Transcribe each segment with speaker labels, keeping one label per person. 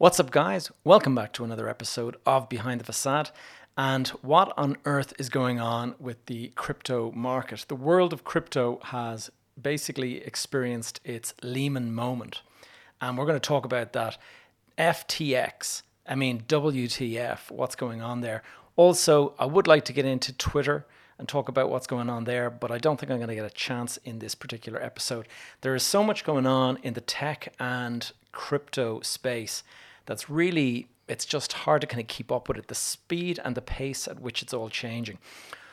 Speaker 1: What's up, guys? Welcome back to another episode of Behind the Facade. And what on earth is going on with the crypto market? The world of crypto has basically experienced its Lehman moment. And we're going to talk about that. FTX, I mean, WTF, what's going on there? Also, I would like to get into Twitter and talk about what's going on there, but I don't think I'm going to get a chance in this particular episode. There is so much going on in the tech and crypto space that's really, it's just hard to kind of keep up with it, the speed and the pace at which it's all changing.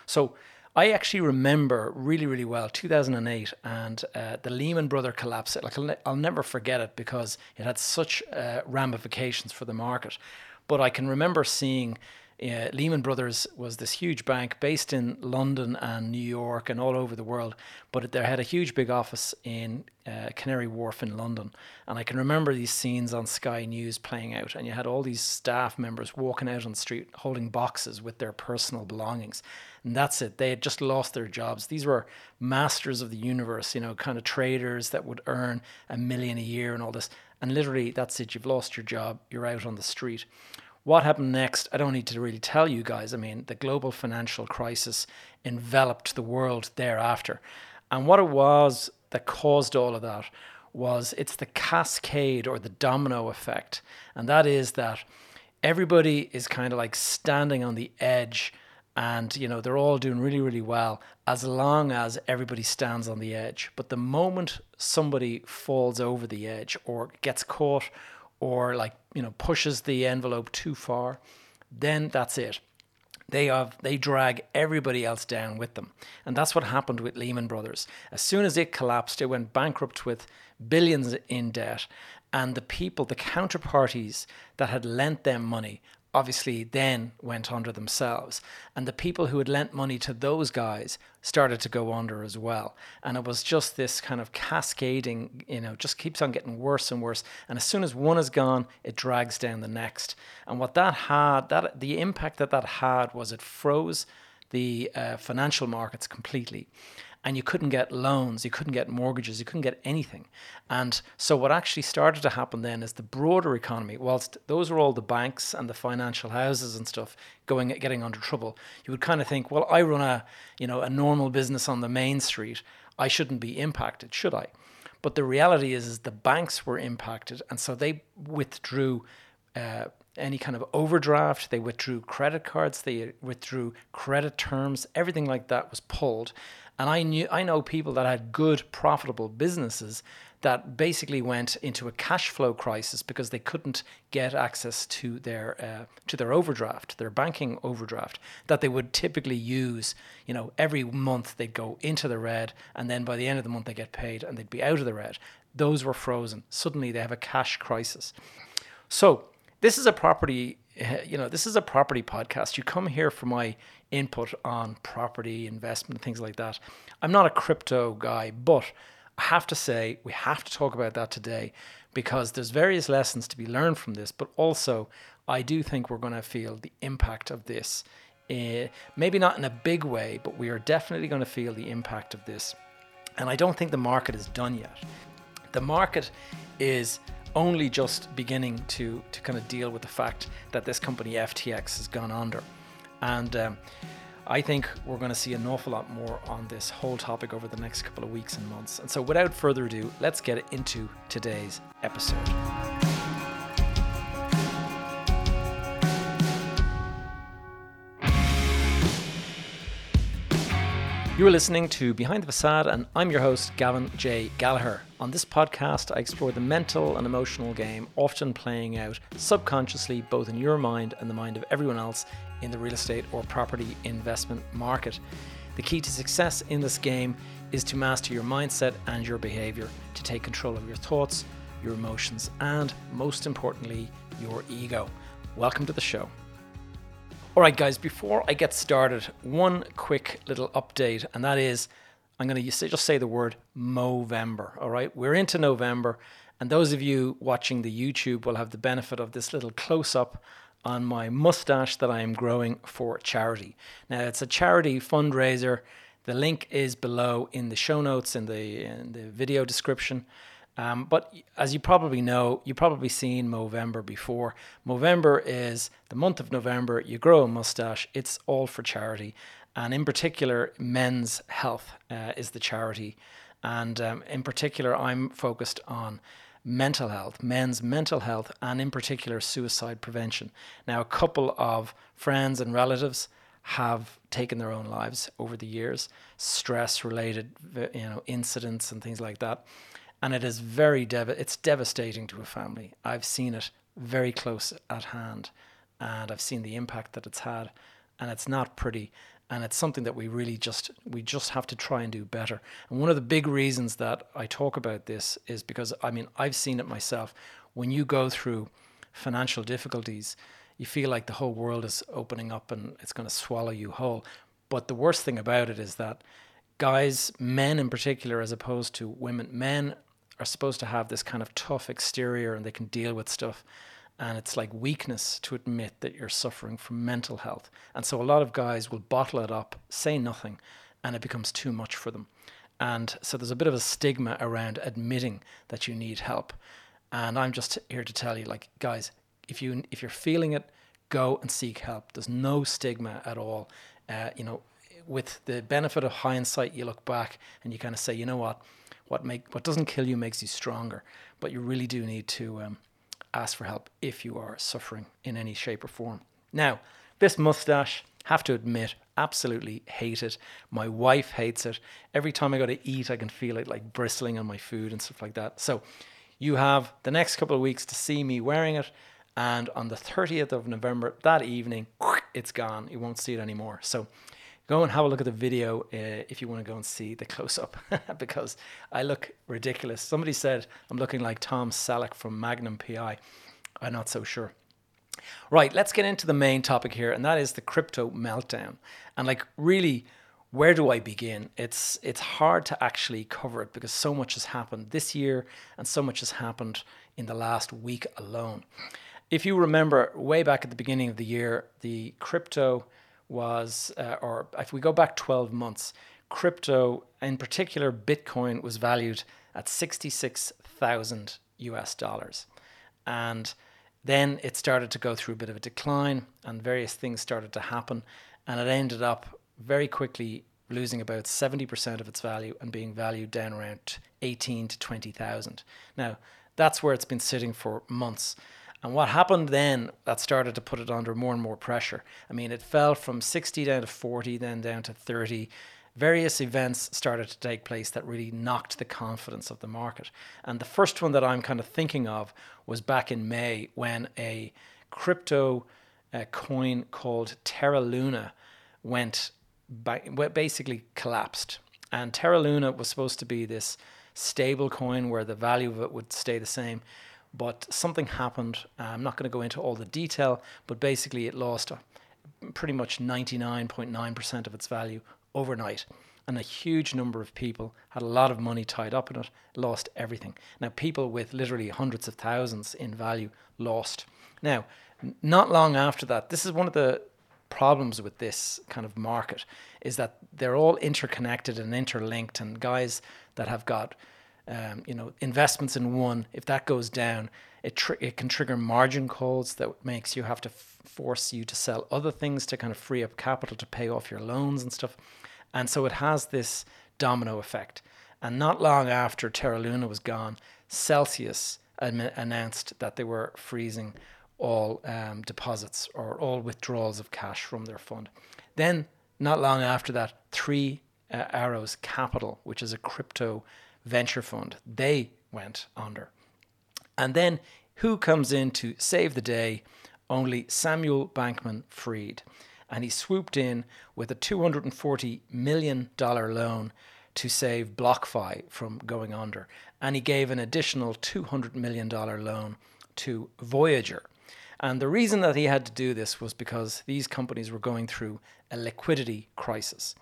Speaker 1: So, I actually remember really, really well 2008 and uh, the Lehman Brother collapse. Like I'll, I'll, never forget it because it had such uh, ramifications for the market. But I can remember seeing uh, Lehman Brothers was this huge bank based in London and New York and all over the world, but they had a huge big office in uh, Canary Wharf in London. And I can remember these scenes on Sky News playing out, and you had all these staff members walking out on the street holding boxes with their personal belongings. And that's it. They had just lost their jobs. These were masters of the universe, you know, kind of traders that would earn a million a year and all this. And literally, that's it. You've lost your job. You're out on the street. What happened next? I don't need to really tell you guys. I mean, the global financial crisis enveloped the world thereafter. And what it was that caused all of that was it's the cascade or the domino effect. And that is that everybody is kind of like standing on the edge and you know they're all doing really really well as long as everybody stands on the edge but the moment somebody falls over the edge or gets caught or like you know pushes the envelope too far, then that's it. They have they drag everybody else down with them, and that's what happened with Lehman Brothers. As soon as it collapsed, it went bankrupt with billions in debt, and the people, the counterparties that had lent them money, obviously then went under themselves. And the people who had lent money to those guys started to go under as well. And it was just this kind of cascading, you know, just keeps on getting worse and worse. And as soon as one is gone, it drags down the next. And what that had, that the impact that that had was it froze the uh, financial markets completely and you couldn't get loans, you couldn't get mortgages, you couldn't get anything. And so what actually started to happen then is the broader economy, whilst those were all the banks and the financial houses and stuff going getting under trouble, you would kind of think, well, I run a you know a normal business on the main street, I shouldn't be impacted, should I? But the reality is, is the banks were impacted, and so they withdrew. Uh, any kind of overdraft. They withdrew credit cards. They withdrew credit terms. Everything like that was pulled. And I knew I know people that had good profitable businesses that basically went into a cash flow crisis because they couldn't get access to their uh, to their overdraft, their banking overdraft that they would typically use. You know, every month they'd go into the red, and then by the end of the month they get paid, and they'd be out of the red. Those were frozen. Suddenly they have a cash crisis. So this is a property. You know, this is a property podcast. You come here for my input on property investment things like that. I'm not a crypto guy, but I have to say we have to talk about that today because there's various lessons to be learned from this, but also I do think we're going to feel the impact of this. Uh, maybe not in a big way, but we are definitely going to feel the impact of this. And I don't think the market is done yet. The market is only just beginning to to kind of deal with the fact that this company FTX has gone under. And um, I think we're going to see an awful lot more on this whole topic over the next couple of weeks and months. And so, without further ado, let's get into today's episode. You are listening to Behind the Facade, and I'm your host, Gavin J. Gallagher. On this podcast, I explore the mental and emotional game often playing out subconsciously both in your mind and the mind of everyone else in the real estate or property investment market. The key to success in this game is to master your mindset and your behavior, to take control of your thoughts, your emotions, and most importantly, your ego. Welcome to the show. All right, guys, before I get started, one quick little update, and that is I'm going to just say the word Movember. All right, we're into November, and those of you watching the YouTube will have the benefit of this little close up on my mustache that I am growing for charity. Now, it's a charity fundraiser. The link is below in the show notes in the in the video description. Um, but as you probably know, you've probably seen Movember before. Movember is the month of November. You grow a mustache. It's all for charity, and in particular, men's health uh, is the charity. And um, in particular, I'm focused on mental health, men's mental health, and in particular, suicide prevention. Now, a couple of friends and relatives have taken their own lives over the years, stress related, you know, incidents and things like that and it is very dev- it's devastating to a family. I've seen it very close at hand, and I've seen the impact that it's had, and it's not pretty. And it's something that we really just we just have to try and do better. And one of the big reasons that I talk about this is because I mean I've seen it myself. When you go through financial difficulties, you feel like the whole world is opening up and it's going to swallow you whole. But the worst thing about it is that guys, men in particular, as opposed to women, men are supposed to have this kind of tough exterior and they can deal with stuff. And it's like weakness to admit that you're suffering from mental health. And so a lot of guys will bottle it up, say nothing, and it becomes too much for them. And so there's a bit of a stigma around admitting that you need help. And I'm just here to tell you, like, guys, if you if you're feeling it, go and seek help. There's no stigma at all. Uh, you know, with the benefit of hindsight, you look back and you kind of say, you know what, what make what doesn't kill you makes you stronger. But you really do need to um, ask for help if you are suffering in any shape or form. Now, this mustache, have to admit, absolutely hate it. My wife hates it. Every time I go to eat, I can feel it like bristling on my food and stuff like that. So, you have the next couple of weeks to see me wearing it. And on the 30th of November, that evening, it's gone. You won't see it anymore. So, go and have a look at the video uh, if you want to go and see the close up because I look ridiculous. Somebody said I'm looking like Tom Selleck from Magnum PI. I'm not so sure. Right, let's get into the main topic here, and that is the crypto meltdown. And like, really, where do I begin? It's it's hard to actually cover it because so much has happened this year, and so much has happened in the last week alone. If you remember, way back at the beginning of the year, the crypto was, uh, or if we go back 12 months, crypto, in particular Bitcoin, was valued at 66,000 US dollars. And then it started to go through a bit of a decline, and various things started to happen. And it ended up very quickly losing about 70% of its value and being valued down around 18 to 20,000. Now, that's where it's been sitting for months. And what happened then that started to put it under more and more pressure. I mean, it fell from 60 down to 40, then down to 30. Various events started to take place that really knocked the confidence of the market. And the first one that I'm kind of thinking of was back in May when a crypto uh, coin called Terra Luna went back, basically collapsed. And Terra Luna was supposed to be this stable coin where the value of it would stay the same but something happened. Uh, I'm not going to go into all the detail, but basically it lost uh, pretty much 99.9% of its value overnight. And a huge number of people had a lot of money tied up in it, lost everything. Now, people with literally hundreds of thousands in value lost. Now, not long after that, this is one of the problems with this kind of market is that they're all interconnected and interlinked and guys that have got um, you know, investments in one, if that goes down, it, tr- it can trigger margin calls that makes you have to f- force you to sell other things to kind of free up capital to pay off your loans and stuff. And so it has this domino effect. And not long after Terra Luna was gone, Celsius admi- announced that they were freezing all um, deposits or all withdrawals of cash from their fund. Then, not long after that, Three uh, Arrows Capital, which is a crypto venture fund. They went under. And then who comes in to save the day? Only Samuel Bankman Fried. And he swooped in with a $240 million loan to save BlockFi from going under. And he gave an additional $200 million loan to Voyager. And the reason that he had to do this was because these companies were going through a liquidity crisis.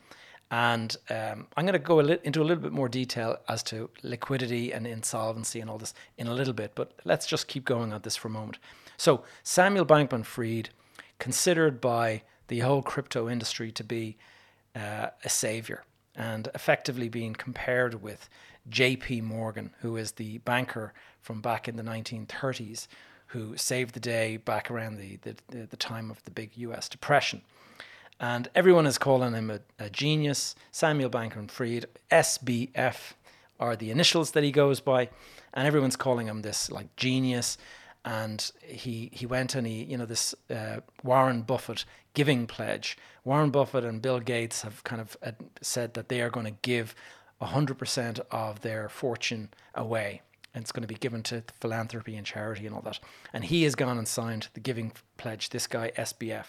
Speaker 1: And um, I'm going to go a li- into a little bit more detail as to liquidity and insolvency and all this in a little bit, but let's just keep going on this for a moment. So, Samuel Bankman Fried, considered by the whole crypto industry to be uh, a savior. and effectively being compared with J.P. Morgan, who is the banker from back in the 1930s who saved the day back around the, the, the time of the big US Depression. And everyone is calling him a, a genius. Samuel Bankman Fried, SBF, are the initials that he goes by. And everyone's calling him this like genius. And he, he went and he, you know, this uh, Warren Buffett giving pledge. Warren Buffett and Bill Gates have kind of uh, said that they are going to give 100% of their fortune away and it's going to be given to philanthropy and charity and all that. And he has gone and signed the giving pledge, this guy, SBF.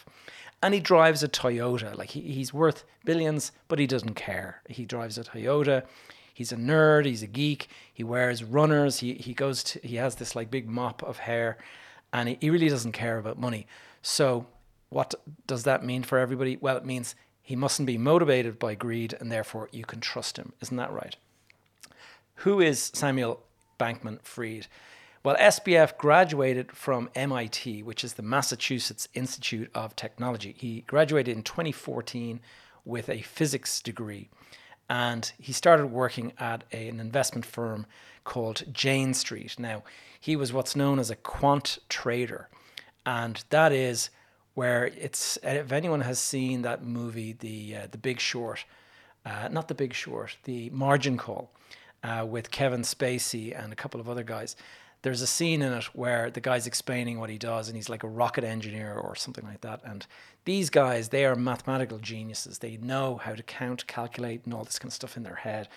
Speaker 1: And he drives a Toyota. Like he, he's worth billions, but he doesn't care. He drives a Toyota. He's a nerd, he's a geek, he wears runners, he, he goes to, he has this like big mop of hair, and he, he really doesn't care about money. So what does that mean for everybody? Well, it means he mustn't be motivated by greed and therefore you can trust him. Isn't that right? Who is Samuel Bankman Fried. Well, SBF graduated from MIT, which is the Massachusetts Institute of Technology. He graduated in 2014 with a physics degree. And he started working at a, an investment firm called Jane Street. Now, he was what's known as a quant trader. And that is where it's, if anyone has seen that movie, The, uh, the Big Short, uh, not The Big Short, The Margin Call, uh, with Kevin Spacey and a couple of other guys. There's a scene in it where the guy's explaining what he does, and he's like a rocket engineer or something like that. And these guys, they are mathematical geniuses. They know how to count, calculate, and all this kind of stuff in their head.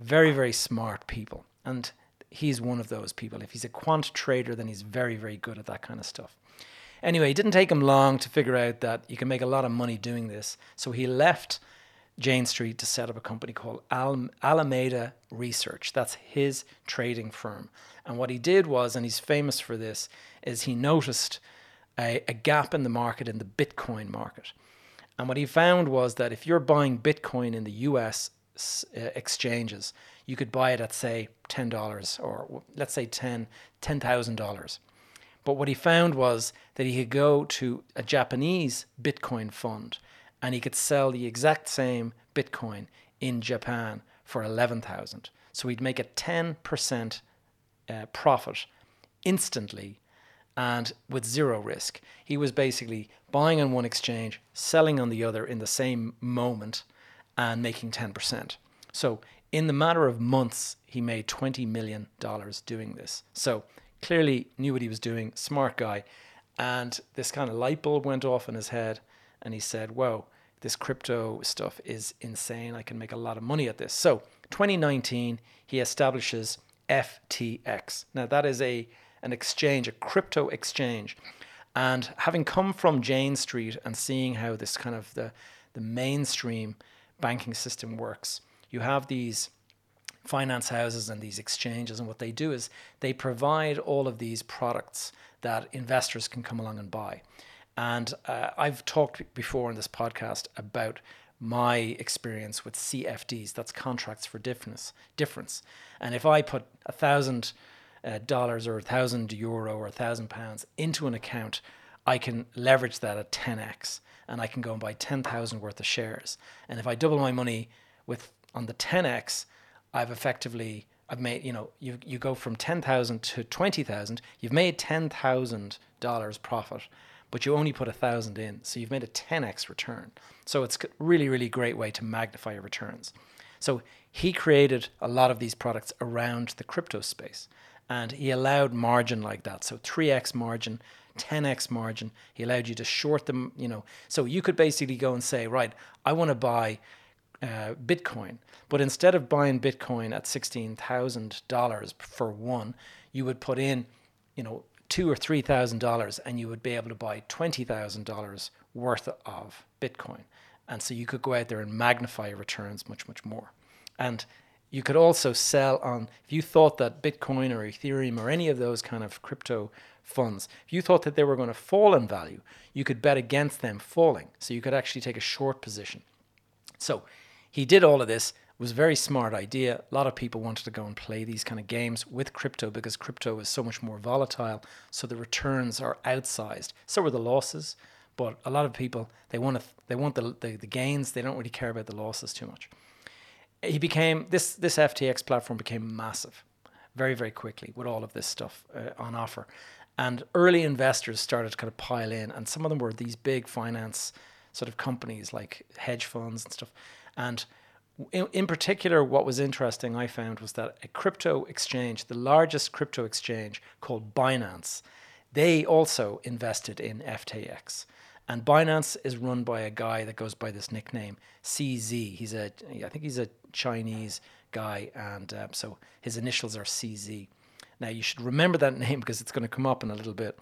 Speaker 1: Very, very smart people. And he's one of those people. If he's a quant trader, then he's very, very good at that kind of stuff. Anyway, it didn't take him long to figure out that you can make a lot of money doing this. So he left Jane Street to set up a company called Al- Alameda Research. That's his trading firm. And what he did was, and he's famous for this, is he noticed a, a gap in the market, in the Bitcoin market. And what he found was that if you're buying Bitcoin in the US uh, exchanges, you could buy it at, say, $10 or let's say $10, $10,000. But what he found was that he could go to a Japanese Bitcoin fund and he could sell the exact same Bitcoin in Japan for 11,000. So he'd make a 10% uh, profit instantly and with zero risk. He was basically buying on one exchange, selling on the other in the same moment and making 10%. So in the matter of months, he made $20 million doing this. So clearly knew what he was doing, smart guy. And this kind of light bulb went off in his head and he said, Whoa, this crypto stuff is insane. I can make a lot of money at this. So, 2019, he establishes FTX. Now, that is a an exchange, a crypto exchange. And having come from Jane Street and seeing how this kind of the, the mainstream banking system works, you have these finance houses and these exchanges, and what they do is they provide all of these products that investors can come along and buy. And uh, I've talked before in this podcast about my experience with CFDs. That's contracts for difference. Difference. And if I put a thousand uh, dollars or a thousand euro or a thousand pounds into an account, I can leverage that at 10x, and I can go and buy 10,000 worth of shares. And if I double my money with on the 10x, I've effectively I've made you know you you go from 10,000 to 20,000. You've made 10,000 dollars profit but you only put a thousand in. So you've made a 10x return. So it's a really, really great way to magnify your returns. So he created a lot of these products around the crypto space and he allowed margin like that. So 3x margin, 10x margin. He allowed you to short them, you know. So you could basically go and say, right, I want to buy uh, Bitcoin, but instead of buying Bitcoin at $16,000 for one, you would put in, you know, two or three thousand dollars and you would be able to buy twenty thousand dollars worth of Bitcoin. And so you could go out there and magnify returns much, much more. And you could also sell on if you thought that Bitcoin or Ethereum or any of those kind of crypto funds, if you thought that they were going to fall in value, you could bet against them falling. So you could actually take a short position. So he did all of this was a very smart idea. A lot of people wanted to go and play these kind of games with crypto because crypto is so much more volatile. So the returns are outsized. So are the losses. But a lot of people they want to, they want the, the, the gains. They don't really care about the losses too much. he became this this FTX platform became massive very very quickly with all of this stuff uh, on offer, and early investors started to kind of pile in, and some of them were these big finance sort of companies like hedge funds and stuff, and. In, in particular, what was interesting I found was that a crypto exchange, the largest crypto exchange called Binance, they also invested in FTX. And Binance is run by a guy that goes by this nickname CZ. He's a, I think he's a Chinese guy, and um, so his initials are CZ. Now you should remember that name because it's going to come up in a little bit.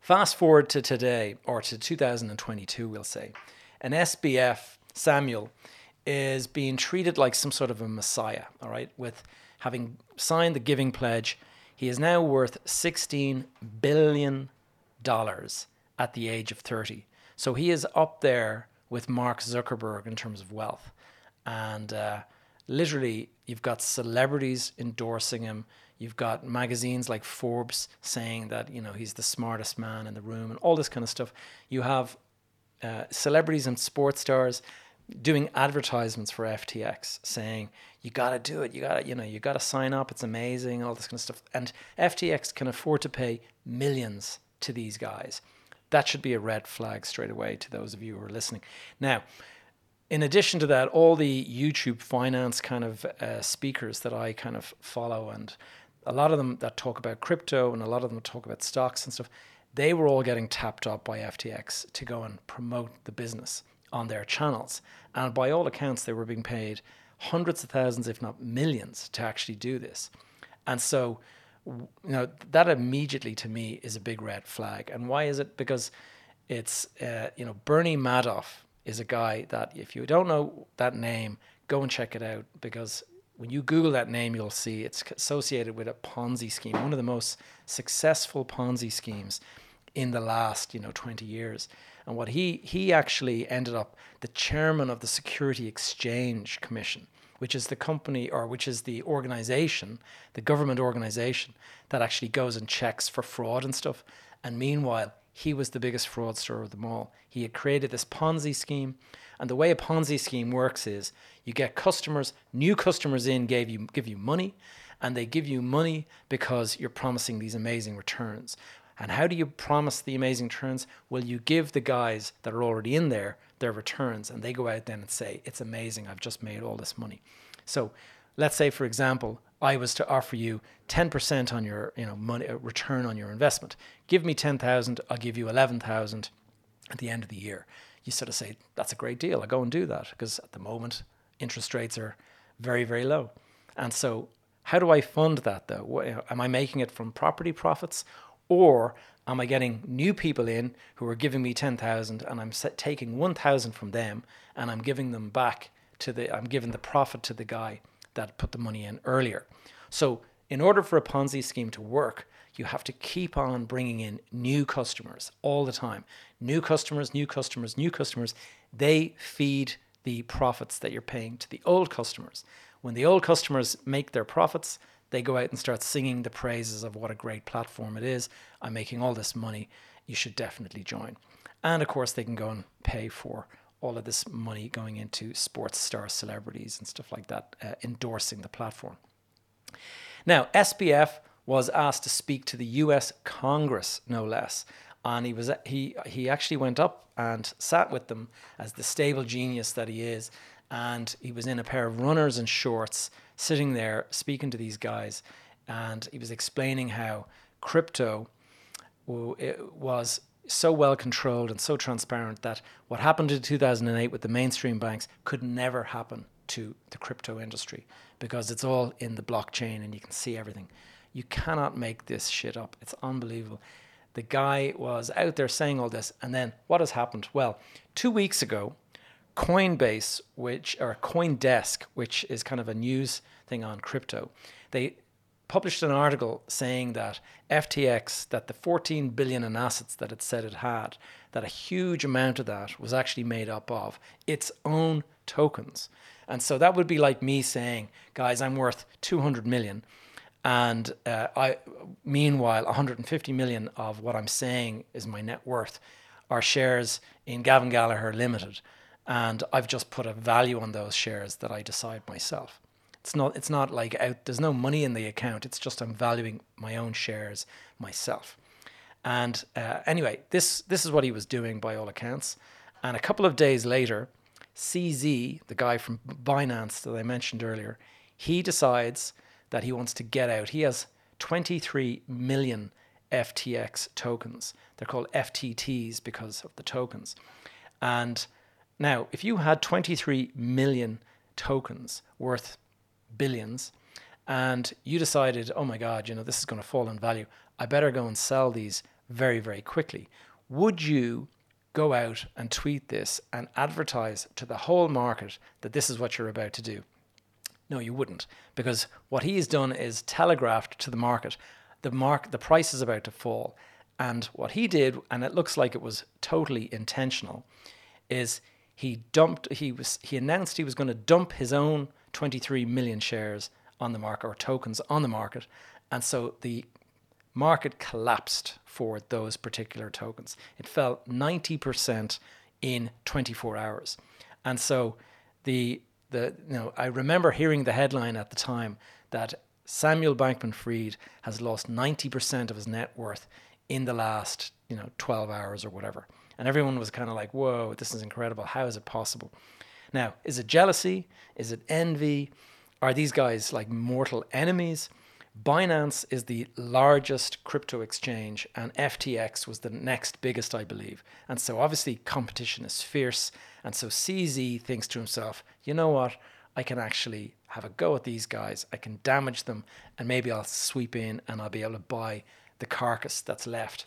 Speaker 1: Fast forward to today, or to 2022, we'll say, an SBF Samuel is being treated like some sort of a messiah. All right, with having signed the Giving Pledge, he is now worth 16 billion dollars at the age of 30. So he is up there with Mark Zuckerberg in terms of wealth. And uh, literally, you've got celebrities endorsing him. You've got magazines like Forbes saying that, you know, he's the smartest man in the room and all this kind of stuff. You have uh, celebrities and sports stars doing advertisements for FTX saying you got to do it you got to you know you got to sign up it's amazing all this kind of stuff and FTX can afford to pay millions to these guys that should be a red flag straight away to those of you who are listening. Now, in addition to that, all the YouTube finance kind of uh, speakers that I kind of follow, and a lot of them that talk about crypto and a lot of them talk about stocks and stuff, they were all getting tapped up by FTX to go and promote the business on their channels. And by all accounts, they were being paid hundreds of thousands, if not millions, to actually do this. And so you know that immediately to me is a big red flag. And why is it? Because it's uh, you know Bernie Madoff is a guy that if you don't know that name, go and check it out because when you Google that name, you'll see it's associated with a Ponzi scheme, one of the most successful Ponzi schemes in the last you know 20 years. And what he he actually ended up the chairman of the Security Exchange Commission which is the company or which is the organization, the government organization that actually goes and checks for fraud and stuff. And meanwhile, he was the biggest fraudster of them all. He had created this Ponzi scheme. And the way a Ponzi scheme works is you get customers, new customers in gave you give you money, and they give you money because you're promising these amazing returns. And how do you promise the amazing returns? Well, you give the guys that are already in there their returns and they go out then and say, It's amazing, I've just made all this money. So let's say, for example, I was to offer you 10% on your you know, money, uh, return on your investment. Give me 10,000, I'll give you 11,000 at the end of the year. You sort of say, That's a great deal, I'll go and do that because at the moment, interest rates are very, very low. And so, how do I fund that though? Am I making it from property profits or am I getting new people in who are giving me 10,000 and I'm taking 1,000 from them and I'm giving them back to the, I'm giving the profit to the guy that put the money in earlier. So in order for a Ponzi scheme to work, you have to keep on bringing in new customers all the time. New customers, new customers, new customers. They feed the profits that you're paying to the old customers. When the old customers make their profits, they go out and start singing the praises of what a great platform it is. I'm making all this money. You should definitely join. And of course, they can go and pay for all of this money going into sports star celebrities and stuff like that, uh, endorsing the platform. Now, SBF was asked to speak to the US Congress, no less. And he was he he actually went up and sat with them as the stable genius that he is, and he was in a pair of runners and shorts sitting there speaking to these guys, and he was explaining how crypto was so well controlled and so transparent that what happened in 2008 with the mainstream banks could never happen to the crypto industry because it's all in the blockchain and you can see everything. You cannot make this shit up. It's unbelievable. The guy was out there saying all this, and then what has happened? Well, two weeks ago, Coinbase, which or CoinDesk, which is kind of a news thing on crypto, they published an article saying that FTX, that the 14 billion in assets that it said it had, that a huge amount of that was actually made up of its own tokens. And so that would be like me saying, guys, I'm worth 200 million. And uh, I, meanwhile, 150 million of what I'm saying is my net worth are shares in Gavin Gallagher Limited and I've just put a value on those shares that I decide myself. It's not it's not like out there's no money in the account. It's just I'm valuing my own shares myself. And uh, anyway, this this is what he was doing by all accounts. And a couple of days later, CZ, the guy from Binance that I mentioned earlier, he decides that he wants to get out. He has 23 million FTX tokens. They're called FTTs because of the tokens. And now, if you had 23 million tokens worth billions, and you decided, oh my God, you know, this is going to fall in value, I better go and sell these very, very quickly. Would you go out and tweet this and advertise to the whole market that this is what you're about to do? No, you wouldn't, because what he's done is telegraphed to the market the mark the price is about to fall. And what he did, and it looks like it was totally intentional, is he dumped he was he announced he was going to dump his own 23 million shares on the market or tokens on the market. And so the market collapsed for those particular tokens. It fell 90% in 24 hours. And so the the you know I remember hearing the headline at the time that Samuel Bankman Fried has lost 90% of his net worth in the last, you know, 12 hours or whatever. And everyone was kind of like, whoa, this is incredible. How is it possible? Now, is it jealousy? Is it envy? Are these guys like mortal enemies? Binance is the largest crypto exchange, and FTX was the next biggest, I believe. And so obviously competition is fierce. And so CZ thinks to himself, you know what? I can actually have a go at these guys. I can damage them, and maybe I'll sweep in and I'll be able to buy the carcass that's left.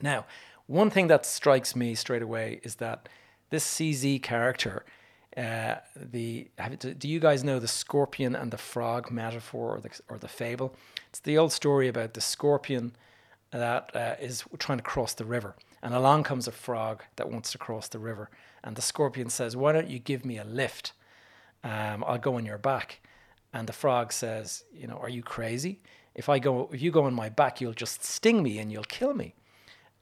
Speaker 1: Now, one thing that strikes me straight away is that this CZ character uh, the have, do you guys know the scorpion and the frog metaphor or the or the fable? It's the old story about the scorpion that uh, is trying to cross the river, and along comes a frog that wants to cross the river, and the scorpion says, "Why don't you give me a lift? Um, I'll go on your back." And the frog says, "You know, are you crazy? If I go, if you go on my back, you'll just sting me and you'll kill me."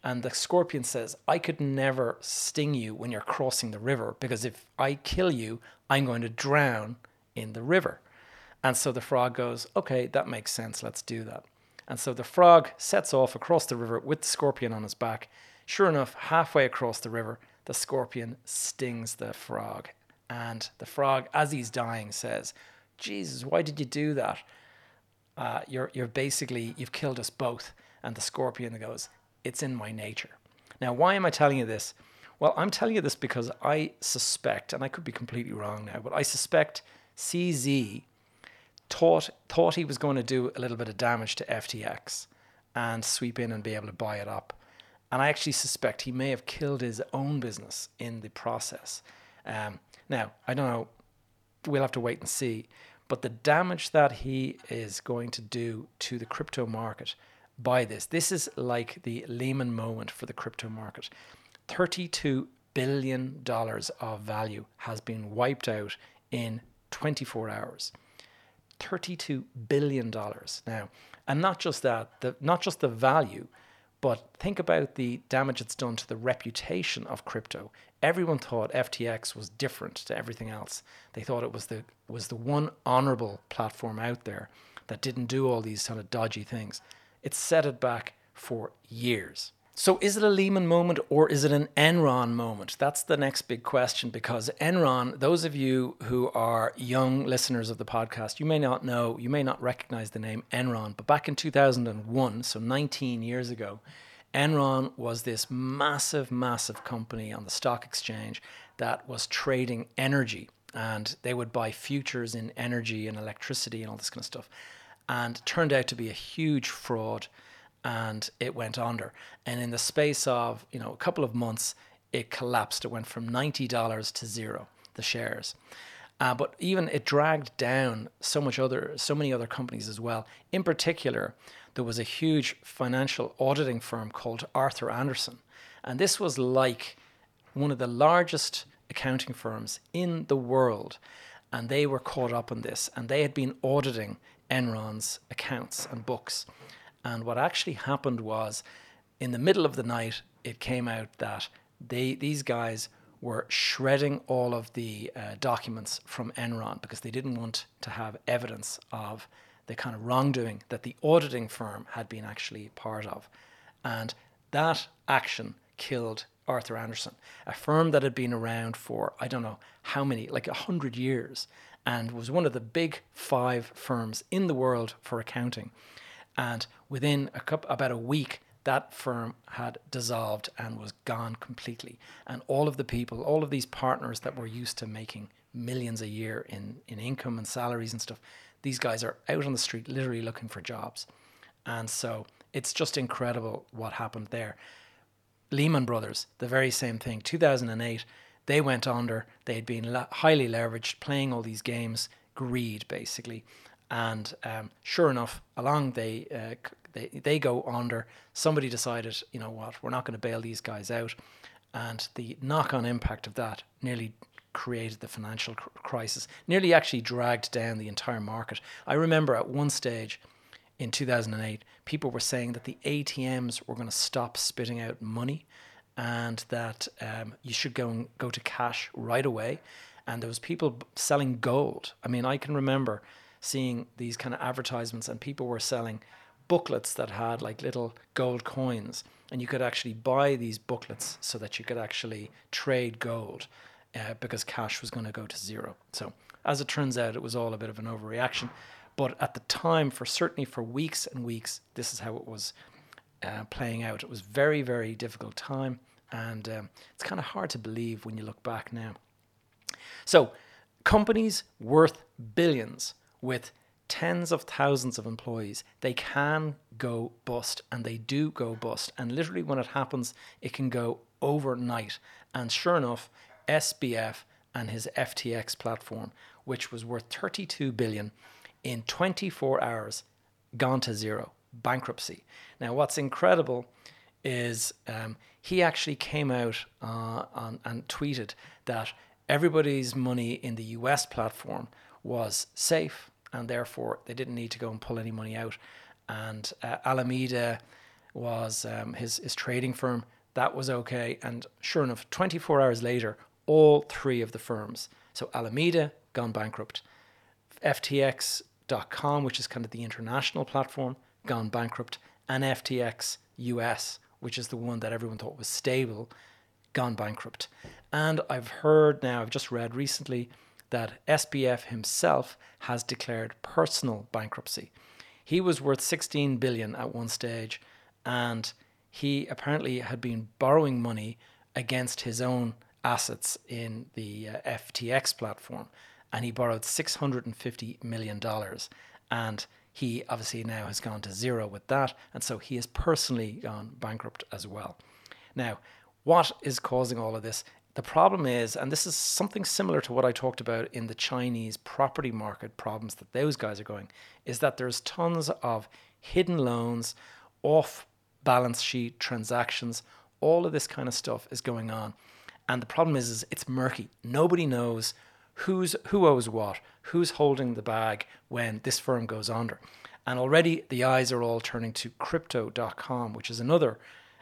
Speaker 1: And the scorpion says, I could never sting you when you're crossing the river because if I kill you, I'm going to drown in the river. And so the frog goes, Okay, that makes sense. Let's do that. And so the frog sets off across the river with the scorpion on his back. Sure enough, halfway across the river, the scorpion stings the frog. And the frog, as he's dying, says, Jesus, why did you do that? Uh, you're, you're basically, you've killed us both. And the scorpion goes, it's in my nature. Now, why am I telling you this? Well, I'm telling you this because I suspect, and I could be completely wrong now, but I suspect CZ thought thought he was going to do a little bit of damage to FTX and sweep in and be able to buy it up. And I actually suspect he may have killed his own business in the process. Um, now, I don't know. We'll have to wait and see. But the damage that he is going to do to the crypto market by this. This is like the Lehman moment for the crypto market. $32 billion of value has been wiped out in 24 hours. $32 billion now. And not just that, the, not just the value, but think about the damage it's done to the reputation of crypto. Everyone thought FTX was different to everything else. They thought it was the was the one honorable platform out there that didn't do all these kind of dodgy things. It set it back for years. So, is it a Lehman moment or is it an Enron moment? That's the next big question because Enron, those of you who are young listeners of the podcast, you may not know, you may not recognize the name Enron, but back in 2001, so 19 years ago, Enron was this massive, massive company on the stock exchange that was trading energy and they would buy futures in energy and electricity and all this kind of stuff and turned out to be a huge fraud and it went under. And in the space of, you know, a couple of months, it collapsed. It went from $90 to zero, the shares. Uh, but even it dragged down so much other, so many other companies as well. In particular, there was a huge financial auditing firm called Arthur Andersen, and this was like one of the largest accounting firms in the world, and they were caught up in this, and they had been auditing Enron's accounts and books. And what actually happened was, in the middle of the night, it came out that they these guys were shredding all of the uh, documents from Enron because they didn't want to have evidence of the kind of wrongdoing that the auditing firm had been actually part of. And that action killed Arthur Andersen, a firm that had been around for, I don't know how many, like a hundred years, and was one of the big five firms in the world for accounting. And within a couple, about a week, that firm had dissolved and was gone completely. And all of the people, all of these partners that were used to making millions a year in, in income and salaries and stuff, these guys are out on the street literally looking for jobs. And so it's just incredible what happened there. Lehman Brothers, the very same thing. 2008, they went under. They had been highly leveraged, playing all these games, greed basically. And um, sure enough, along they, uh, they they go under. Somebody decided, you know what, we're not going to bail these guys out, and the knock-on impact of that nearly created the financial crisis. Nearly actually dragged down the entire market. I remember at one stage in 2008, people were saying that the ATMs were going to stop spitting out money and that um, you should go and go to cash right away. And there was people selling gold. I mean, I can remember seeing these kind of advertisements, and people were selling booklets that had like little gold coins, and you could actually buy these booklets so that you could actually trade gold uh, because cash was going to go to zero. So, as it turns out, it was all a bit of an overreaction. But at the time, for certainly for weeks and weeks, this is how it was uh, playing out. It was very, very difficult time, and um, it's kind of hard to believe when you look back now. So, companies worth billions with tens of thousands of employees, they can go bust, and they do go bust. And literally, when it happens, it can go overnight. And sure enough, SBF and his FTX platform, which was worth 32 billion in 24 hours, gone to zero, bankruptcy. Now, what's incredible is um, he actually came out uh, on, and tweeted that everybody's money in the US platform was safe and therefore they didn't need to go and pull any money out. And uh, Alameda was um, his, his trading firm. That was okay. And sure enough, 24 hours later, all three of the firms, so Alameda gone bankrupt, FTX.com, which is kind of the international platform, gone bankrupt, and FTX US, which is the one that everyone thought was stable, gone bankrupt. And I've heard now, I've just read recently that SBF himself has declared personal bankruptcy. He was worth 16 billion at one stage and he apparently had been borrowing money against his own assets in the uh, FTX platform and he borrowed 650 million dollars and he obviously now has gone to zero with that and so he has personally gone bankrupt as well. Now, what is causing all of this? The problem is, and this is something similar to what I talked about in the Chinese property market problems that those guys are going, is that there's tons of hidden loans, off balance sheet transactions, all of this kind of stuff is going on. And the problem is, is it's murky. Nobody knows who's who owes what, who's holding the bag when this firm goes under. And already the eyes are all turning to crypto.com, which is another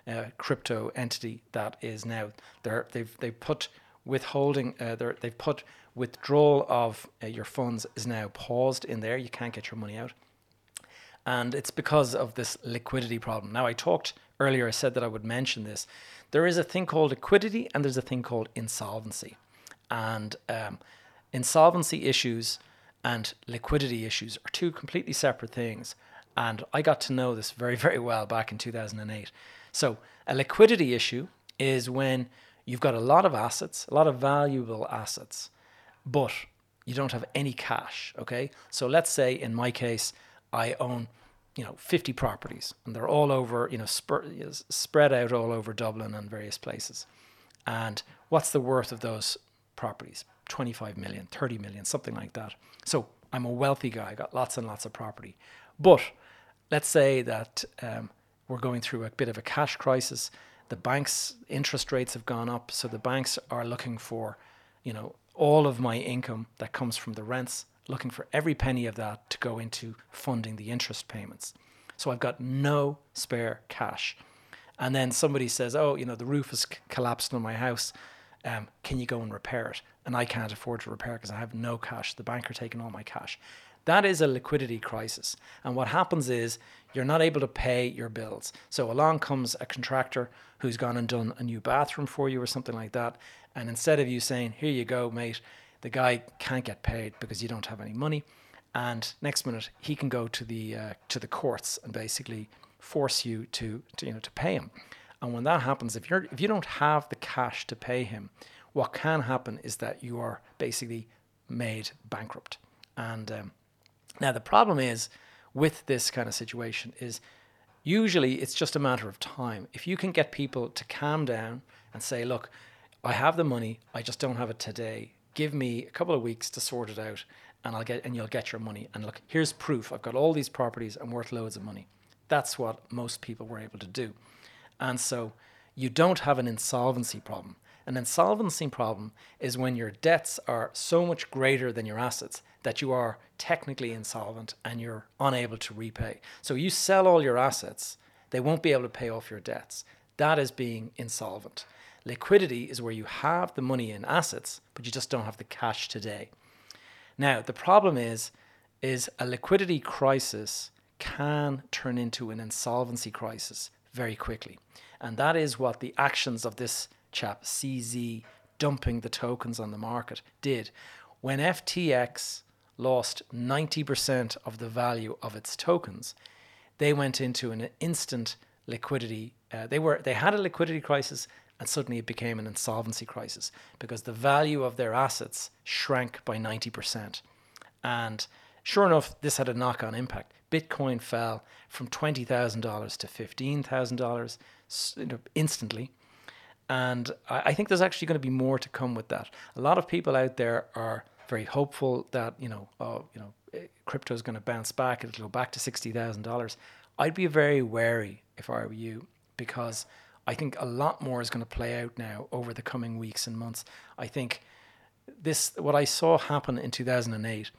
Speaker 1: uh, crypto entity that is now there. They've they put withholding. Uh, they've put withdrawal of uh, your funds is now paused in there. You can't get your money out, and it's because of this liquidity problem. Now I talked earlier. I said that I would mention this. There is a thing called liquidity, and there's a thing called insolvency, and um, insolvency issues and liquidity issues are two completely separate things. And I got to know this very, very well back in 2008. So, a liquidity issue is when you've got a lot of assets, a lot of valuable assets, but you don't have any cash. Okay. So, let's say in my case, I own you know 50 properties and they're all over you know sp- spread out all over dublin and various places and what's the worth of those properties 25 million 30 million something like that so i'm a wealthy guy I got lots and lots of property but let's say that um, we're going through a bit of a cash crisis. The banks' interest rates have gone up, so the banks are looking for, you know, all of my income that comes from the rents, looking for every penny of that to go into funding the interest payments. So I've got no spare cash. And then somebody says, "Oh, you know, the roof has collapsed on my house. Um, can you go and repair it? And I can't afford to repair because I have no cash. The bank are taking all my cash. That is a liquidity crisis. And what happens is you're not able to pay your bills. So along comes a contractor who's gone and done a new bathroom for you or something like that. And instead of you saying, here you go, mate, the guy can't get paid because you don't have any money. And next minute he can go to the uh, to the courts and basically force you to, to you know to pay him. And when that happens, if you're if you don't have the cash to pay him, what can happen is that you are basically made bankrupt. And um, now the problem is with this kind of situation is usually it's just a matter of time. If you can get people to calm down and say, look, I have the money, I just don't have it today. Give me a couple of weeks to sort it out and I'll get and you'll get your money. And look, here's proof. I've got all these properties, I'm worth loads of money. That's what most people were able to do. And so you don't have an insolvency problem. An insolvency problem is when your debts are so much greater than your assets that you are technically insolvent and you're unable to repay. So you sell all your assets, they won't be able to pay off your debts. That is being insolvent. Liquidity is where you have the money in assets, but you just don't have the cash today. Now, the problem is is a liquidity crisis can turn into an insolvency crisis very quickly. And that is what the actions of this chap, CZ, dumping the tokens on the market, did. When FTX lost 90% of the value of its tokens, they went into an instant liquidity. Uh, they were they had a liquidity crisis, and suddenly it became an insolvency crisis because the value of their assets shrank by 90%. And sure enough, this had a knock-on impact. Bitcoin fell from twenty thousand dollars to fifteen thousand dollars instantly. And I, think there's actually going to be more to come with that. A lot of people out there are very hopeful that you know, oh, you know, eh, crypto is going to bounce back. It'll go back to sixty thousand dollars. I'd be very wary if I were you because I think a lot more is going to play out now over the coming weeks and months. I think this what I saw happen in 2008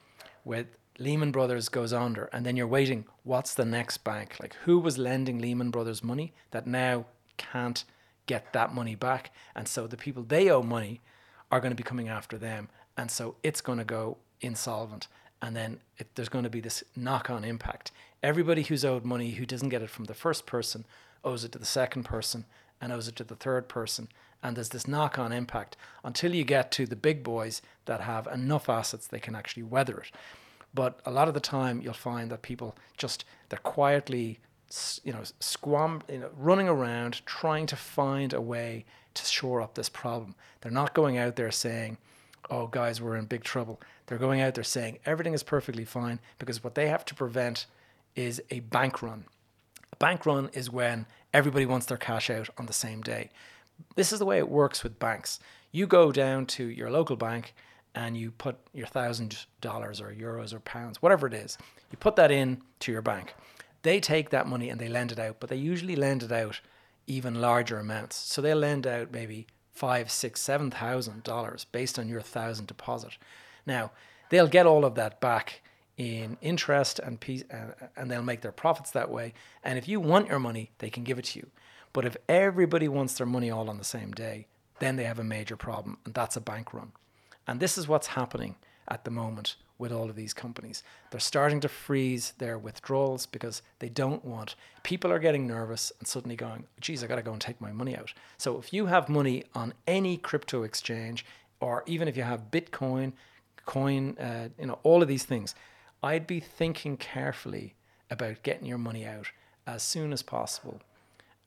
Speaker 1: with Lehman Brothers goes under, and then you're waiting. What's the next bank? Like, who was lending Lehman Brothers money that now can't get that money back? And so the people they owe money are going to be coming after them. And so it's going to go insolvent. And then it, there's going to be this knock on impact. Everybody who's owed money who doesn't get it from the first person owes it to the second person and owes it to the third person. And there's this knock on impact until you get to the big boys that have enough assets they can actually weather it. But a lot of the time, you'll find that people just they're quietly, you know, squam, you know, running around trying to find a way to shore up this problem. They're not going out there saying, "Oh, guys, we're in big trouble." They're going out there saying everything is perfectly fine because what they have to prevent is a bank run. A bank run is when everybody wants their cash out on the same day. This is the way it works with banks. You go down to your local bank and you put your thousand dollars or euros or pounds, whatever it is, you put that in to your bank. They take that money and they lend it out, but they usually lend it out even larger amounts. So they'll lend out maybe five, six, seven thousand dollars based on your thousand deposit. Now they'll get all of that back in interest and piece, uh, and they'll make their profits that way. And if you want your money, they can give it to you. But if everybody wants their money all on the same day, then they have a major problem, and that's a bank run. And this is what's happening at the moment with all of these companies. They're starting to freeze their withdrawals because they don't want people are getting nervous and suddenly going, geez, I got to go and take my money out. So if you have money on any crypto exchange, or even if you have Bitcoin, coin, uh, you know, all of these things, I'd be thinking carefully about getting your money out as soon as possible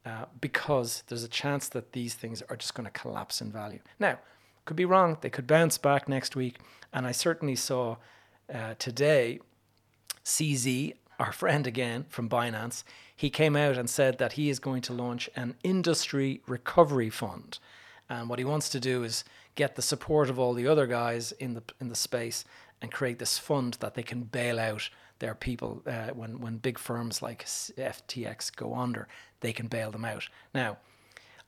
Speaker 1: uh, because there's a chance that these things are just going to collapse in value. Now, could be wrong. They could bounce back next week. And I certainly saw uh, today CZ, our friend again from Binance, he came out and said that he is going to launch an industry recovery fund. And what he wants to do is get the support of all the other guys in the in the space and create this fund that they can bail out their people uh, when when big firms like FTX go under, they can bail them out. Now,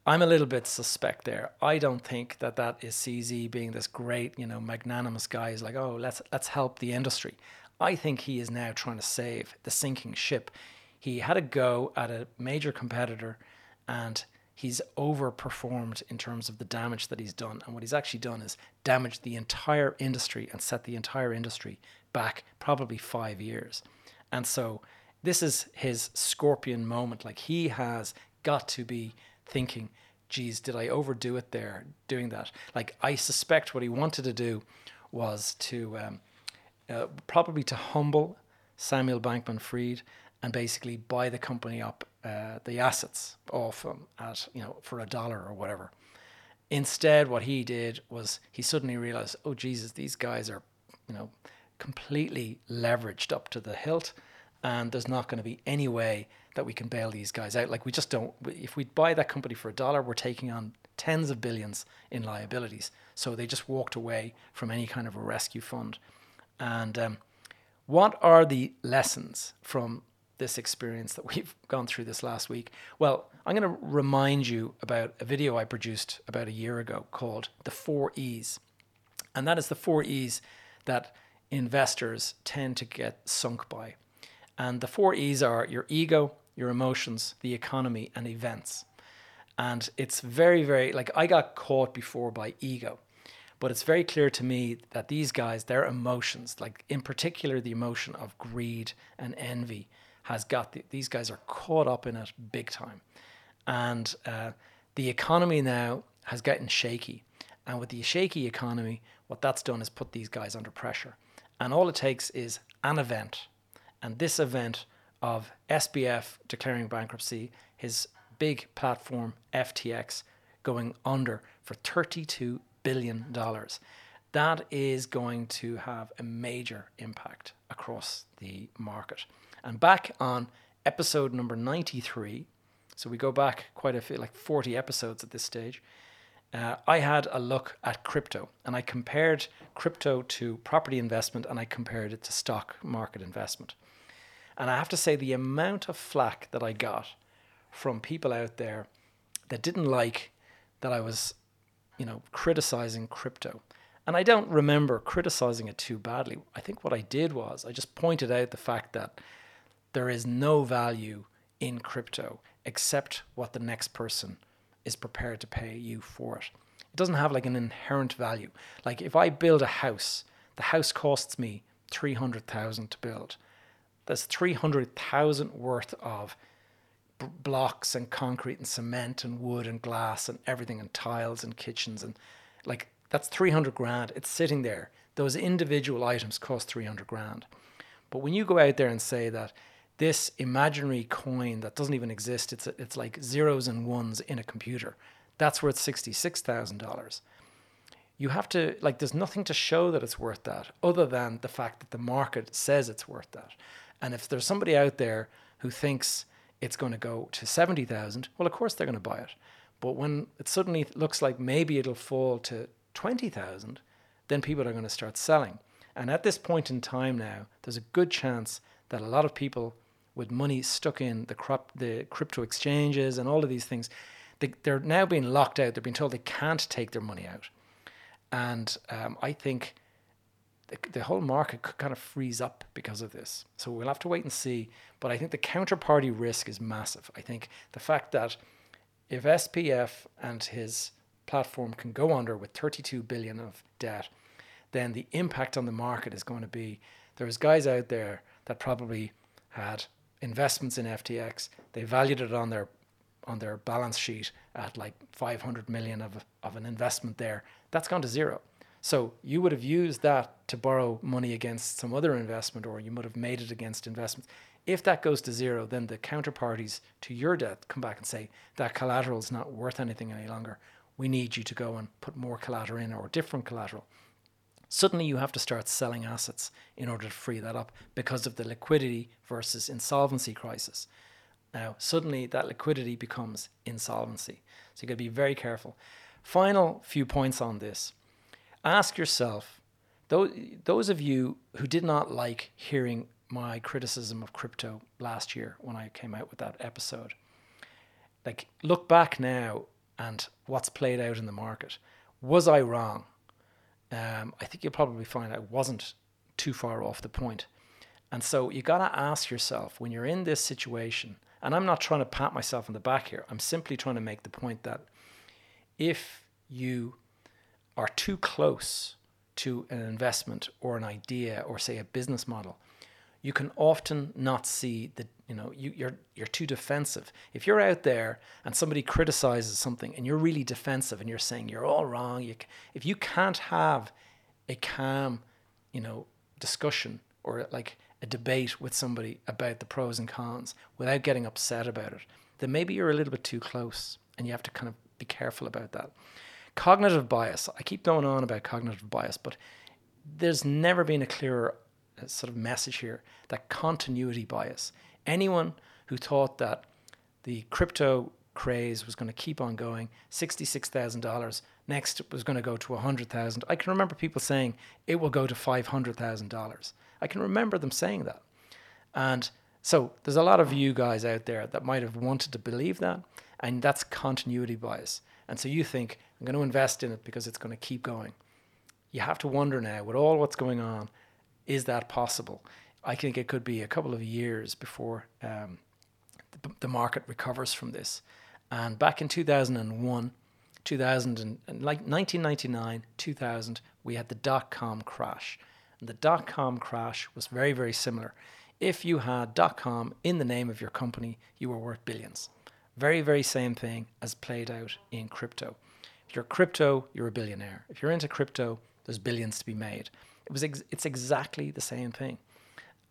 Speaker 1: I'm a little bit suspect there. I don't think that that is CZ being this great, you know, magnanimous guy. Is like, oh, let's let's help the industry. I think he is now trying to save the sinking ship. He had a go at a major competitor, and he's overperformed in terms of the damage that he's done. And what he's actually done is damaged the entire industry and set the entire industry back probably five years. And so this is his scorpion moment. Like he has got to be thinking, geez, did I overdo it there doing that? Like I suspect what he wanted to do was to um, uh, probably to humble Samuel Bankman Fried and basically buy the company up, uh, the assets off them at you know for a dollar or whatever. Instead, what he did was he suddenly realized, oh Jesus, these guys are, you know, completely leveraged up to the hilt, and there's not going to be any way that we can bail these guys out. Like we just don't. If we buy that company for a dollar, we're taking on tens of billions in liabilities. So they just walked away from any kind of a rescue fund. And um, what are the lessons from this experience that we've gone through this last week? Well, I'm going to remind you about a video I produced about a year ago called The Four E's. And that is the four E's that investors tend to get sunk by. And the four E's are your ego, your emotions, the economy, and events. And it's very, very like I got caught before by ego. But it's very clear to me that these guys, their emotions, like in particular the emotion of greed and envy, has got the, these guys are caught up in it big time. And uh, the economy now has gotten shaky. And with the shaky economy, what that's done is put these guys under pressure. And all it takes is an event. And this event of SBF declaring bankruptcy, his big platform, FTX, going under for 32 billion dollars. That is going to have a major impact across the market. And back on episode number 93, so we go back quite a few, like 40 episodes at this stage. Uh, I had a look at crypto and I compared crypto to property investment and I compared it to stock market investment. And I have to say, the amount of flack that I got from people out there that didn't like that I was you know, criticizing crypto. And I don't remember criticizing it too badly. I think what I did was I just pointed out the fact that there is no value in crypto except what the next person is prepared to pay you for it. It doesn't have like an inherent value. Like if I build a house, the house costs me 300,000 to build. There's 300,000 worth of b- blocks and concrete and cement and wood and glass and everything and tiles and kitchens and like that's 300 grand. It's sitting there. Those individual items cost 300 grand. But when you go out there and say that this imaginary coin that doesn't even exist it's a, it's like zeros and ones in a computer that's worth $66,000 you have to like there's nothing to show that it's worth that other than the fact that the market says it's worth that and if there's somebody out there who thinks it's going to go to 70,000, well, of course they're going to buy it. But when it suddenly looks like maybe it'll fall to 20,000, then people are going to start selling. And at this point in time now, there's a good chance that a lot of people with money stuck in the crop, the crypto exchanges and all of these things, they, are now being locked out. They're being told they can't take their money out. And um, I think the, whole market could kind of freeze up because of this. So we'll have to wait and see. But I think the counterparty risk is massive. I think the fact that if SBF and his platform can go under with 32 billion of debt, then the impact on the market is going to be there's guys out there that probably had investments in FTX. They valued it on their on their balance sheet at like 500 million of, of an investment there. That's gone to zero. So you would have used that to borrow money against some other investment, or you would have made it against investments. If that goes to zero, then the counterparties to your debt come back and say that collateral is not worth anything any longer. We need you to go and put more collateral in or different collateral. Suddenly, you have to start selling assets in order to free that up because of the liquidity versus insolvency crisis. Now, suddenly that liquidity becomes insolvency. So you've got to be very careful. Final few points on this ask yourself those, of you who did not like hearing my criticism of crypto last year when I came out with that episode, like look back now and what's played out in the market. Was I wrong? Um, I think you'll probably find I wasn't too far off the point. And so you got to ask yourself when you're in this situation And I'm not trying to pat myself on the back here. I'm simply trying to make the point that if you are too close to an investment or an idea or say a business model, you can often not see the you know you, you're you're too defensive. If you're out there and somebody criticizes something and you're really defensive and you're saying you're all wrong, you, if you can't have a calm, you know, discussion or like a debate with somebody about the pros and cons without getting upset about it, then maybe you're a little bit too close and you have to kind of be careful about that. Cognitive bias. I keep going on about cognitive bias, but there's never been a clearer uh, sort of message here that continuity bias. Anyone who thought that the crypto craze was going to keep on going, $66,000, next was going to go to 100,000. I can remember people saying it will go to $500,000. I can remember them saying that. And so there's a lot of you guys out there that might have wanted to believe that, and that's continuity bias. And so you think, I'm going to invest in it because it's going to keep going. You have to wonder now, with all what's going on, is that possible? I think it could be a couple of years before um, the, the, market recovers from this. And back in 2001, 2000 and, and like 1999, 2000, we had the dot com crash. And the dot com crash was very, very similar. If you had dot com in the name of your company, you were worth billions. Very, very same thing as played out in crypto. If you're crypto, you're a billionaire. If you're into crypto, there's billions to be made. It was ex- it's exactly the same thing.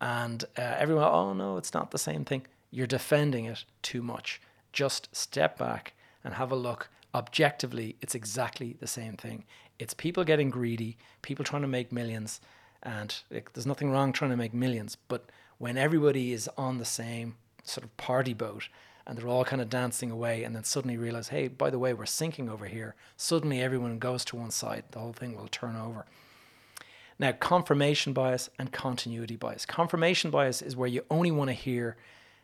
Speaker 1: And uh, everyone, oh no, it's not the same thing. You're defending it too much. Just step back and have a look. Objectively, it's exactly the same thing. It's people getting greedy, people trying to make millions, and like, there's nothing wrong trying to make millions. But when everybody is on the same sort of party boat and they're all kind of dancing away and then suddenly realize, hey, by the way, we're sinking over here, suddenly everyone goes to one side, the whole thing will turn over. Now, confirmation bias and continuity bias. Confirmation bias is where you only want to hear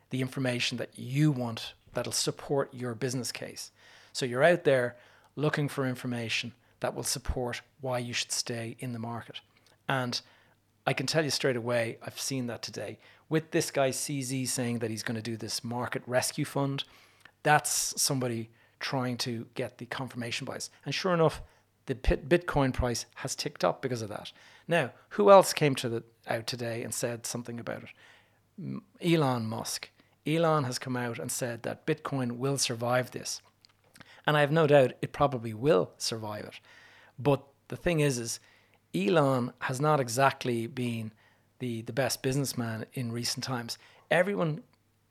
Speaker 1: the information that you want that'll support your business case. So you're out there looking for information that will support why you should stay in the market. And I can tell you straight away, I've seen that today. With this guy CZ saying that he's going to do this market rescue fund, that's somebody trying to get the confirmation bias. And sure enough, the Bitcoin price has ticked up because of that. Now, who else came to the, out today and said something about it? Elon Musk. Elon has come out and said that Bitcoin will survive this. And I have no doubt it probably will survive it. But the thing is, is Elon has not exactly been the, the best businessman in recent times. Everyone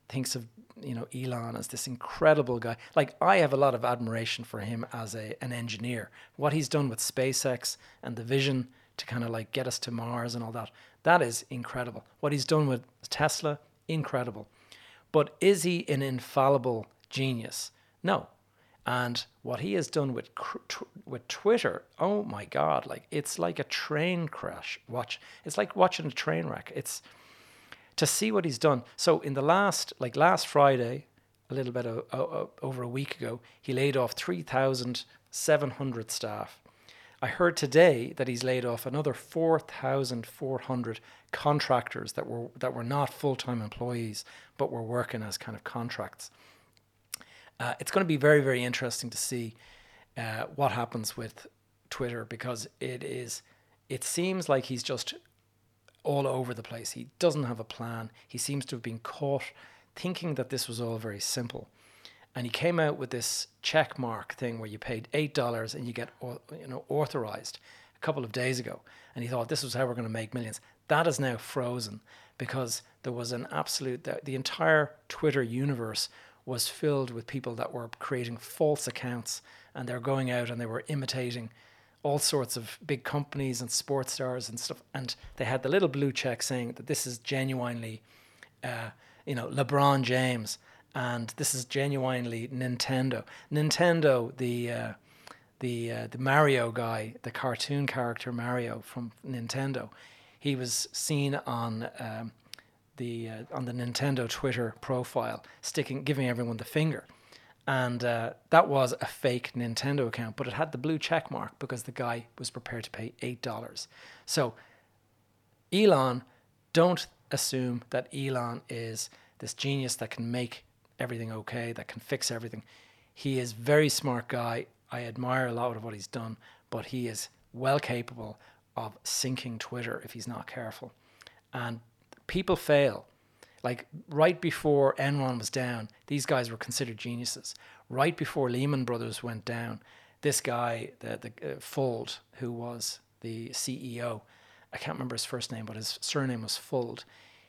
Speaker 1: thinks of you know Elon as this incredible guy. Like I have a lot of admiration for him as a an engineer. What he's done with SpaceX and the vision to kind of like get us to Mars and all that. That is incredible. What he's done with Tesla, incredible. But is he an infallible genius? No. And what he has done with with Twitter, oh my God! Like it's like a train crash. Watch, it's like watching a train wreck. It's to see what he's done. So in the last, like last Friday, a little bit o- o- over a week ago, he laid off three thousand seven hundred staff. I heard today that he's laid off another 4,400 contractors that were that were not full-time employees but were working as kind of contracts. Uh, it's going to be very very interesting to see uh, what happens with Twitter because it is it seems like he's just all over the place. He doesn't have a plan. He seems to have been caught thinking that this was all very simple and he came out with this check mark thing where you paid eight dollars and you get you know authorized a couple of days ago, and he thought this was how we're going to make millions. That is now frozen because there was an absolute the, the entire Twitter universe was filled with people that were creating false accounts and they're going out and they were imitating all sorts of big companies and sports stars and stuff and they had the little blue check saying that this is genuinely uh, you know LeBron James and this is genuinely Nintendo. Nintendo, the uh, the uh, the Mario guy, the cartoon character Mario from Nintendo, he was seen on um, the uh, on the Nintendo Twitter profile, sticking giving everyone the finger, and uh, that was a fake Nintendo account, but it had the blue check mark because the guy was prepared to pay eight dollars. So, Elon, don't assume that Elon is this genius that can make everything okay, that can fix everything. He is very smart guy. I admire a lot of what he's done, but he is well capable of sinking Twitter if he's not careful. And people fail. Like right before Enron was down, these guys were considered geniuses. Right before Lehman Brothers went down, this guy, the, the uh, Fuld, who was the CEO, I can't remember his first name, but his surname was Fuld.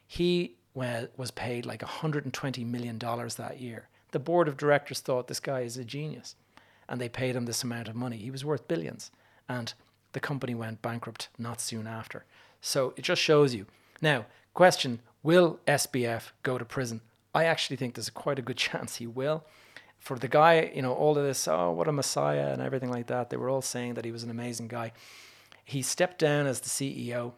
Speaker 1: He was paid like 120 million dollars that year. The board of directors thought this guy is a genius, and they paid him this amount of money. He was worth billions, and the company went bankrupt not soon after. So it just shows you. Now, question: Will SBF go to prison? I actually think there's quite a good chance he will for the guy, you know, all of this, oh, what a messiah and everything like that, they were all saying that he was an amazing guy. He stepped down as the CEO.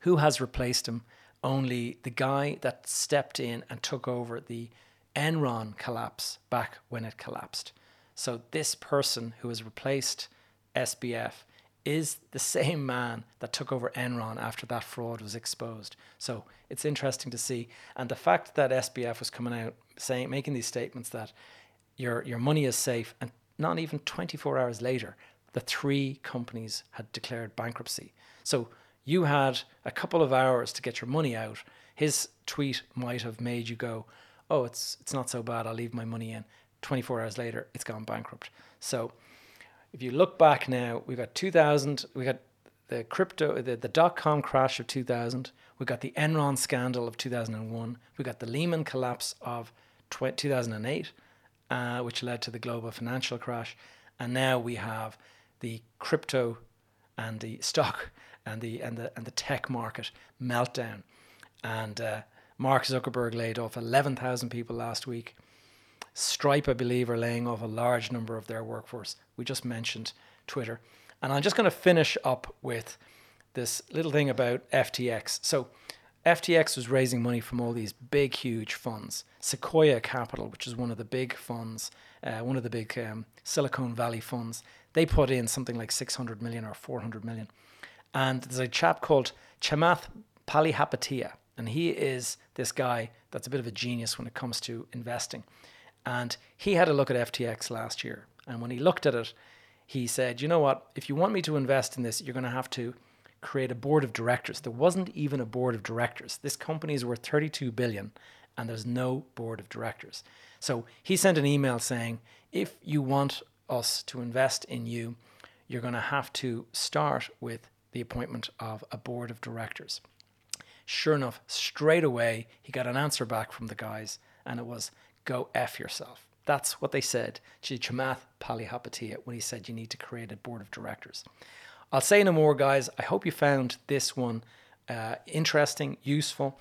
Speaker 1: Who has replaced him? Only the guy that stepped in and took over the Enron collapse back when it collapsed. So this person who has replaced SBF is the same man that took over Enron after that fraud was exposed. So it's interesting to see. And the fact that SBF was coming out saying, making these statements that your your money is safe, and not even 24 hours later, the three companies had declared bankruptcy. So you had a couple of hours to get your money out. His tweet might have made you go, "Oh, it's it's not so bad. I'll leave my money in." 24 hours later, it's gone bankrupt. So if you look back now, we got 2000, we got the crypto, the, the dot com crash of 2000, we got the Enron scandal of 2001, we got the Lehman collapse of 2008, uh, which led to the global financial crash. And now we have the crypto and the stock and the and the and the tech market meltdown. And uh, Mark Zuckerberg laid off 11,000 people last week. Stripe, I believe, are laying off a large number of their workforce. We just mentioned Twitter. And I'm just going to finish up with this little thing about FTX. So, FTX was raising money from all these big, huge funds. Sequoia Capital, which is one of the big funds, uh, one of the big um, Silicon Valley funds, they put in something like 600 million or 400 million. And there's a chap called Chamath Palihapitiya, and he is this guy that's a bit of a genius when it comes to investing. And he had a look at FTX last year. And when he looked at it, he said, you know what? If you want me to invest in this, you're going to have to create a board of directors. There wasn't even a board of directors. This company is worth 32 billion and there's no board of directors. So he sent an email saying, if you want us to invest in you, you're going to have to start with the appointment of a board of directors. Sure enough, straight away, he got an answer back from the guys, and it was, go F yourself. That's what they said to Chamath Palihapitiya when he said you need to create a board of directors. I'll say no more, guys. I hope you found this one uh, interesting, useful.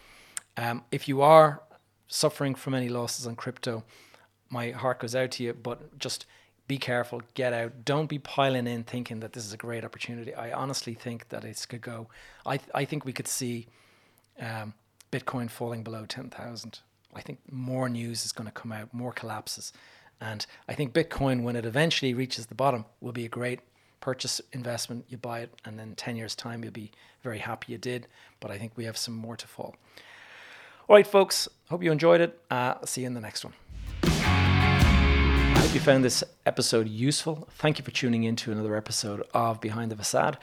Speaker 1: Um, if you are suffering from any losses on crypto, my heart goes out to you, but just be careful, get out. Don't be piling in thinking that this is a great opportunity. I honestly think that it's could go. I, I think we could see um, Bitcoin falling below 10,000. I think more news is going to come out, more collapses. And I think Bitcoin, when it eventually reaches the bottom, will be a great purchase investment, you buy it, and then 10 years' time, you'll be very happy you did. But I think we have some more to fall. All right, folks, hope you enjoyed it. Uh, see you in the next one. I hope you found this episode useful. Thank you for tuning in to another episode of Behind the Facade.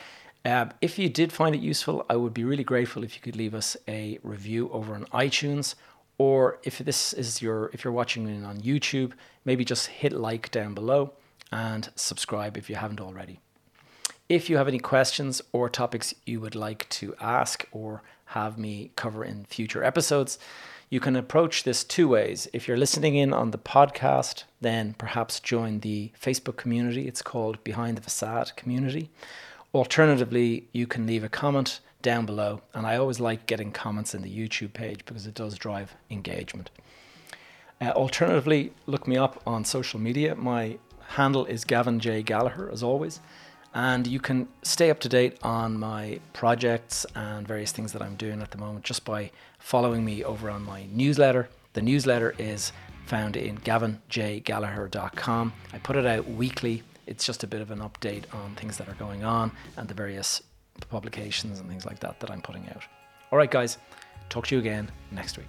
Speaker 1: Uh, if you did find it useful, I would be really grateful if you could leave us a review over on iTunes, or if this is your if you're watching it on YouTube, maybe just hit like down below and subscribe if you haven't already. If you have any questions or topics you would like to ask or have me cover in future episodes, you can approach this two ways. If you're listening in on the podcast, then perhaps join the Facebook community. It's called Behind the Facade Community. Alternatively, you can leave a comment down below. And I always like getting comments in the YouTube page because it does drive engagement. Uh, alternatively, look me up on social media. My handle is Gavin J. Gallagher, as always. And you can stay up to date on my projects and various things that I'm doing at the moment just by following me over on my newsletter. The newsletter is found in gavinjgallagher.com. I put it out weekly. It's just a bit of an update on things that are going on and the various publications and things like that that I'm putting out. All right, guys, talk to you again next week.